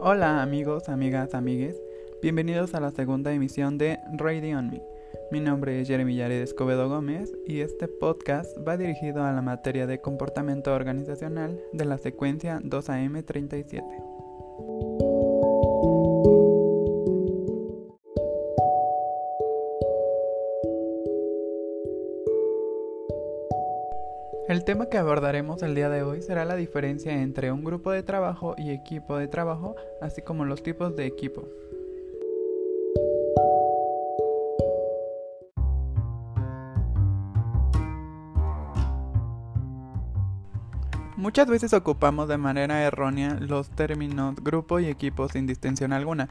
Hola amigos, amigas, amigues. Bienvenidos a la segunda emisión de Radio on Me. Mi nombre es Jeremy Yared Escobedo Gómez y este podcast va dirigido a la materia de comportamiento organizacional de la secuencia 2AM37. Tema que abordaremos el día de hoy será la diferencia entre un grupo de trabajo y equipo de trabajo, así como los tipos de equipo. Muchas veces ocupamos de manera errónea los términos grupo y equipo sin distinción alguna,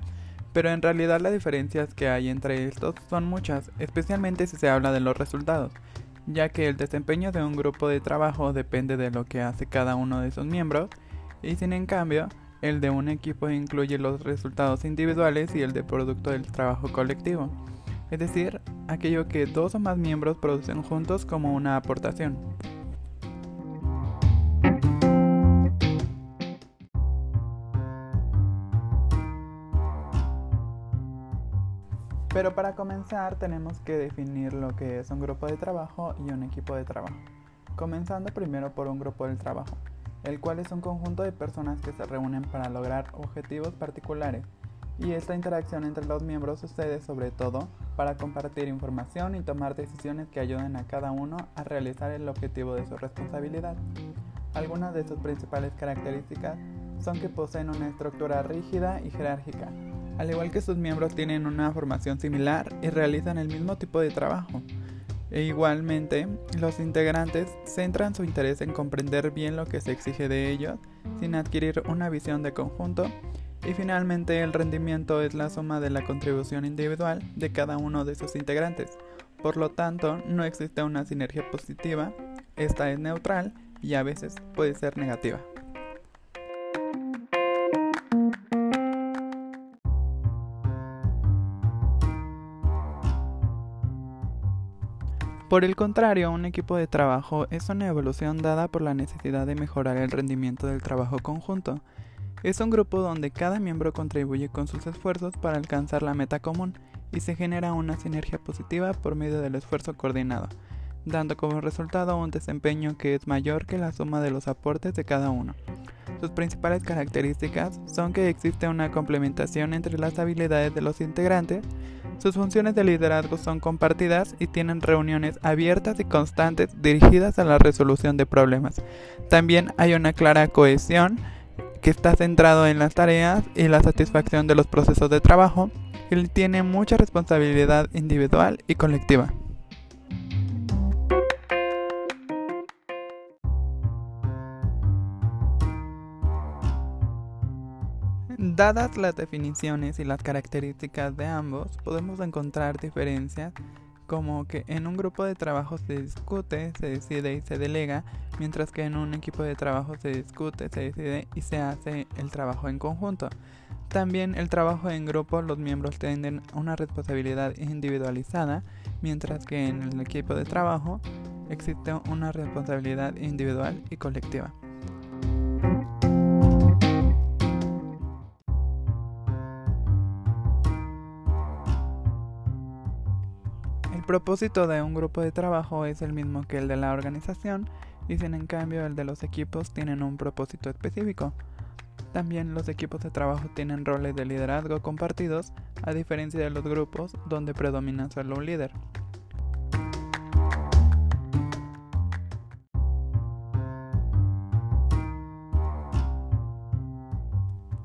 pero en realidad las diferencias que hay entre estos son muchas, especialmente si se habla de los resultados ya que el desempeño de un grupo de trabajo depende de lo que hace cada uno de sus miembros, y sin en cambio, el de un equipo incluye los resultados individuales y el de producto del trabajo colectivo, es decir, aquello que dos o más miembros producen juntos como una aportación. Pero para comenzar tenemos que definir lo que es un grupo de trabajo y un equipo de trabajo. Comenzando primero por un grupo de trabajo, el cual es un conjunto de personas que se reúnen para lograr objetivos particulares y esta interacción entre los miembros sucede sobre todo para compartir información y tomar decisiones que ayuden a cada uno a realizar el objetivo de su responsabilidad. Algunas de sus principales características son que poseen una estructura rígida y jerárquica, al igual que sus miembros tienen una formación similar y realizan el mismo tipo de trabajo. E igualmente, los integrantes centran su interés en comprender bien lo que se exige de ellos sin adquirir una visión de conjunto y finalmente el rendimiento es la suma de la contribución individual de cada uno de sus integrantes. Por lo tanto, no existe una sinergia positiva, esta es neutral y a veces puede ser negativa. Por el contrario, un equipo de trabajo es una evolución dada por la necesidad de mejorar el rendimiento del trabajo conjunto. Es un grupo donde cada miembro contribuye con sus esfuerzos para alcanzar la meta común y se genera una sinergia positiva por medio del esfuerzo coordinado, dando como resultado un desempeño que es mayor que la suma de los aportes de cada uno. Sus principales características son que existe una complementación entre las habilidades de los integrantes, sus funciones de liderazgo son compartidas y tienen reuniones abiertas y constantes dirigidas a la resolución de problemas. También hay una clara cohesión que está centrado en las tareas y la satisfacción de los procesos de trabajo. Él tiene mucha responsabilidad individual y colectiva. Dadas las definiciones y las características de ambos, podemos encontrar diferencias como que en un grupo de trabajo se discute, se decide y se delega, mientras que en un equipo de trabajo se discute, se decide y se hace el trabajo en conjunto. También el trabajo en grupo, los miembros tienen una responsabilidad individualizada, mientras que en el equipo de trabajo existe una responsabilidad individual y colectiva. Propósito de un grupo de trabajo es el mismo que el de la organización y sin en cambio el de los equipos tienen un propósito específico. También los equipos de trabajo tienen roles de liderazgo compartidos, a diferencia de los grupos donde predomina solo un líder.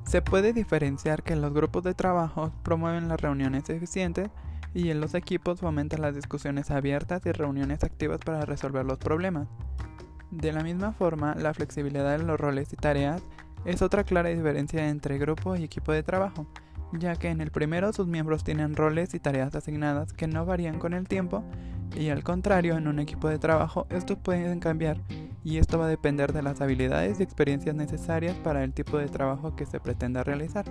Se puede diferenciar que los grupos de trabajo promueven las reuniones eficientes y en los equipos fomentan las discusiones abiertas y reuniones activas para resolver los problemas. De la misma forma, la flexibilidad en los roles y tareas es otra clara diferencia entre grupo y equipo de trabajo, ya que en el primero sus miembros tienen roles y tareas asignadas que no varían con el tiempo, y al contrario, en un equipo de trabajo estos pueden cambiar, y esto va a depender de las habilidades y experiencias necesarias para el tipo de trabajo que se pretenda realizar.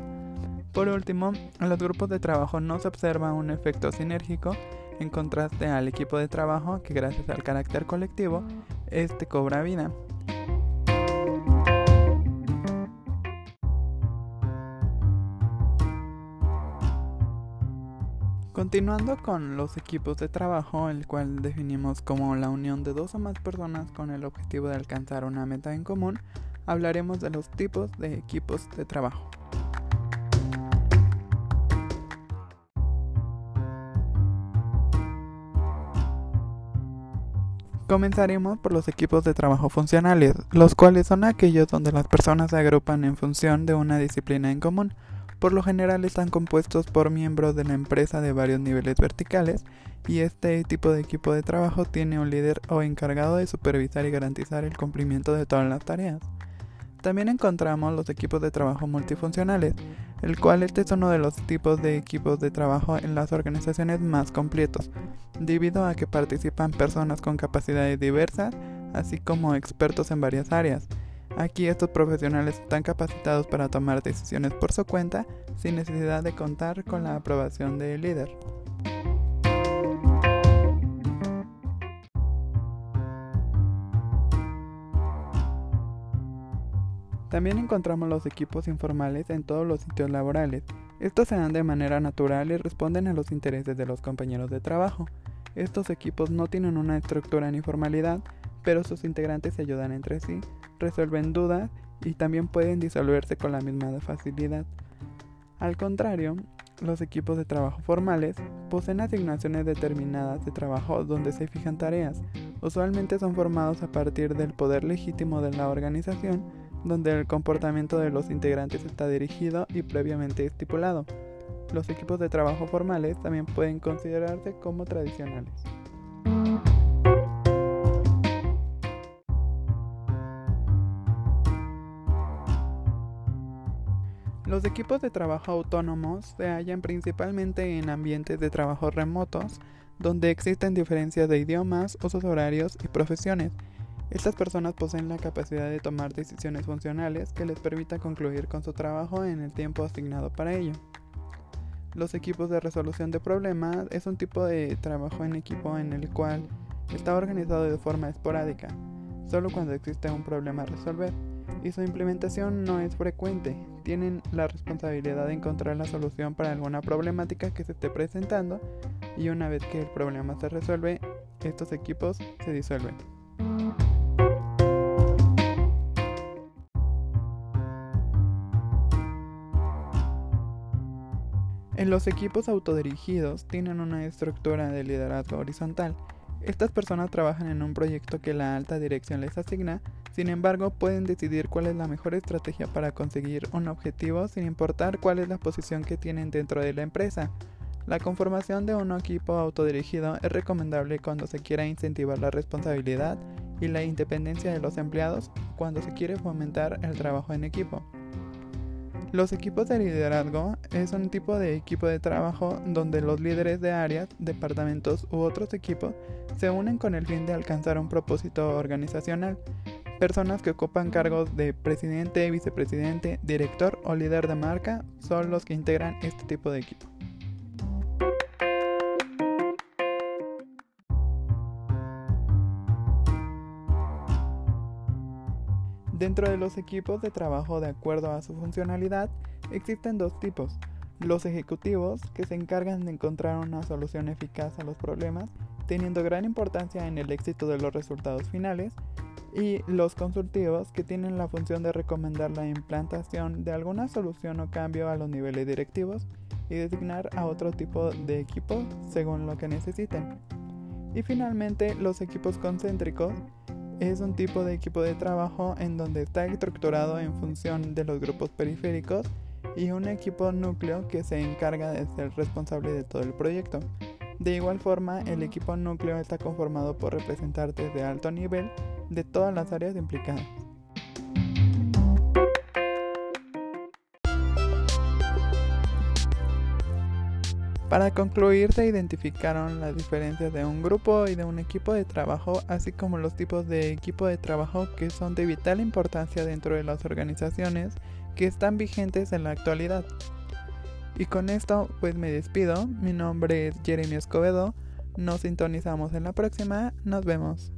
Por último, en los grupos de trabajo no se observa un efecto sinérgico en contraste al equipo de trabajo que gracias al carácter colectivo, este cobra vida. Continuando con los equipos de trabajo, el cual definimos como la unión de dos o más personas con el objetivo de alcanzar una meta en común, hablaremos de los tipos de equipos de trabajo. Comenzaremos por los equipos de trabajo funcionales, los cuales son aquellos donde las personas se agrupan en función de una disciplina en común. Por lo general están compuestos por miembros de la empresa de varios niveles verticales y este tipo de equipo de trabajo tiene un líder o encargado de supervisar y garantizar el cumplimiento de todas las tareas. También encontramos los equipos de trabajo multifuncionales, el cual este es uno de los tipos de equipos de trabajo en las organizaciones más completos, debido a que participan personas con capacidades diversas, así como expertos en varias áreas. Aquí estos profesionales están capacitados para tomar decisiones por su cuenta sin necesidad de contar con la aprobación del líder. También encontramos los equipos informales en todos los sitios laborales. Estos se dan de manera natural y responden a los intereses de los compañeros de trabajo. Estos equipos no tienen una estructura ni formalidad, pero sus integrantes se ayudan entre sí, resuelven dudas y también pueden disolverse con la misma facilidad. Al contrario, los equipos de trabajo formales poseen asignaciones determinadas de trabajo donde se fijan tareas. Usualmente son formados a partir del poder legítimo de la organización donde el comportamiento de los integrantes está dirigido y previamente estipulado. Los equipos de trabajo formales también pueden considerarse como tradicionales. Los equipos de trabajo autónomos se hallan principalmente en ambientes de trabajo remotos, donde existen diferencias de idiomas, usos horarios y profesiones, estas personas poseen la capacidad de tomar decisiones funcionales que les permita concluir con su trabajo en el tiempo asignado para ello. Los equipos de resolución de problemas es un tipo de trabajo en equipo en el cual está organizado de forma esporádica, solo cuando existe un problema a resolver, y su implementación no es frecuente. Tienen la responsabilidad de encontrar la solución para alguna problemática que se esté presentando y una vez que el problema se resuelve, estos equipos se disuelven. En los equipos autodirigidos tienen una estructura de liderazgo horizontal. Estas personas trabajan en un proyecto que la alta dirección les asigna, sin embargo pueden decidir cuál es la mejor estrategia para conseguir un objetivo sin importar cuál es la posición que tienen dentro de la empresa. La conformación de un equipo autodirigido es recomendable cuando se quiera incentivar la responsabilidad y la independencia de los empleados cuando se quiere fomentar el trabajo en equipo. Los equipos de liderazgo es un tipo de equipo de trabajo donde los líderes de áreas, departamentos u otros equipos se unen con el fin de alcanzar un propósito organizacional. Personas que ocupan cargos de presidente, vicepresidente, director o líder de marca son los que integran este tipo de equipo. Dentro de los equipos de trabajo de acuerdo a su funcionalidad, existen dos tipos. Los ejecutivos, que se encargan de encontrar una solución eficaz a los problemas, teniendo gran importancia en el éxito de los resultados finales, y los consultivos, que tienen la función de recomendar la implantación de alguna solución o cambio a los niveles directivos y designar a otro tipo de equipo según lo que necesiten. Y finalmente, los equipos concéntricos, es un tipo de equipo de trabajo en donde está estructurado en función de los grupos periféricos y un equipo núcleo que se encarga de ser responsable de todo el proyecto. De igual forma, el equipo núcleo está conformado por representantes de alto nivel de todas las áreas implicadas. Para concluir, se identificaron las diferencias de un grupo y de un equipo de trabajo, así como los tipos de equipo de trabajo que son de vital importancia dentro de las organizaciones que están vigentes en la actualidad. Y con esto pues me despido, mi nombre es Jeremy Escobedo, nos sintonizamos en la próxima, nos vemos.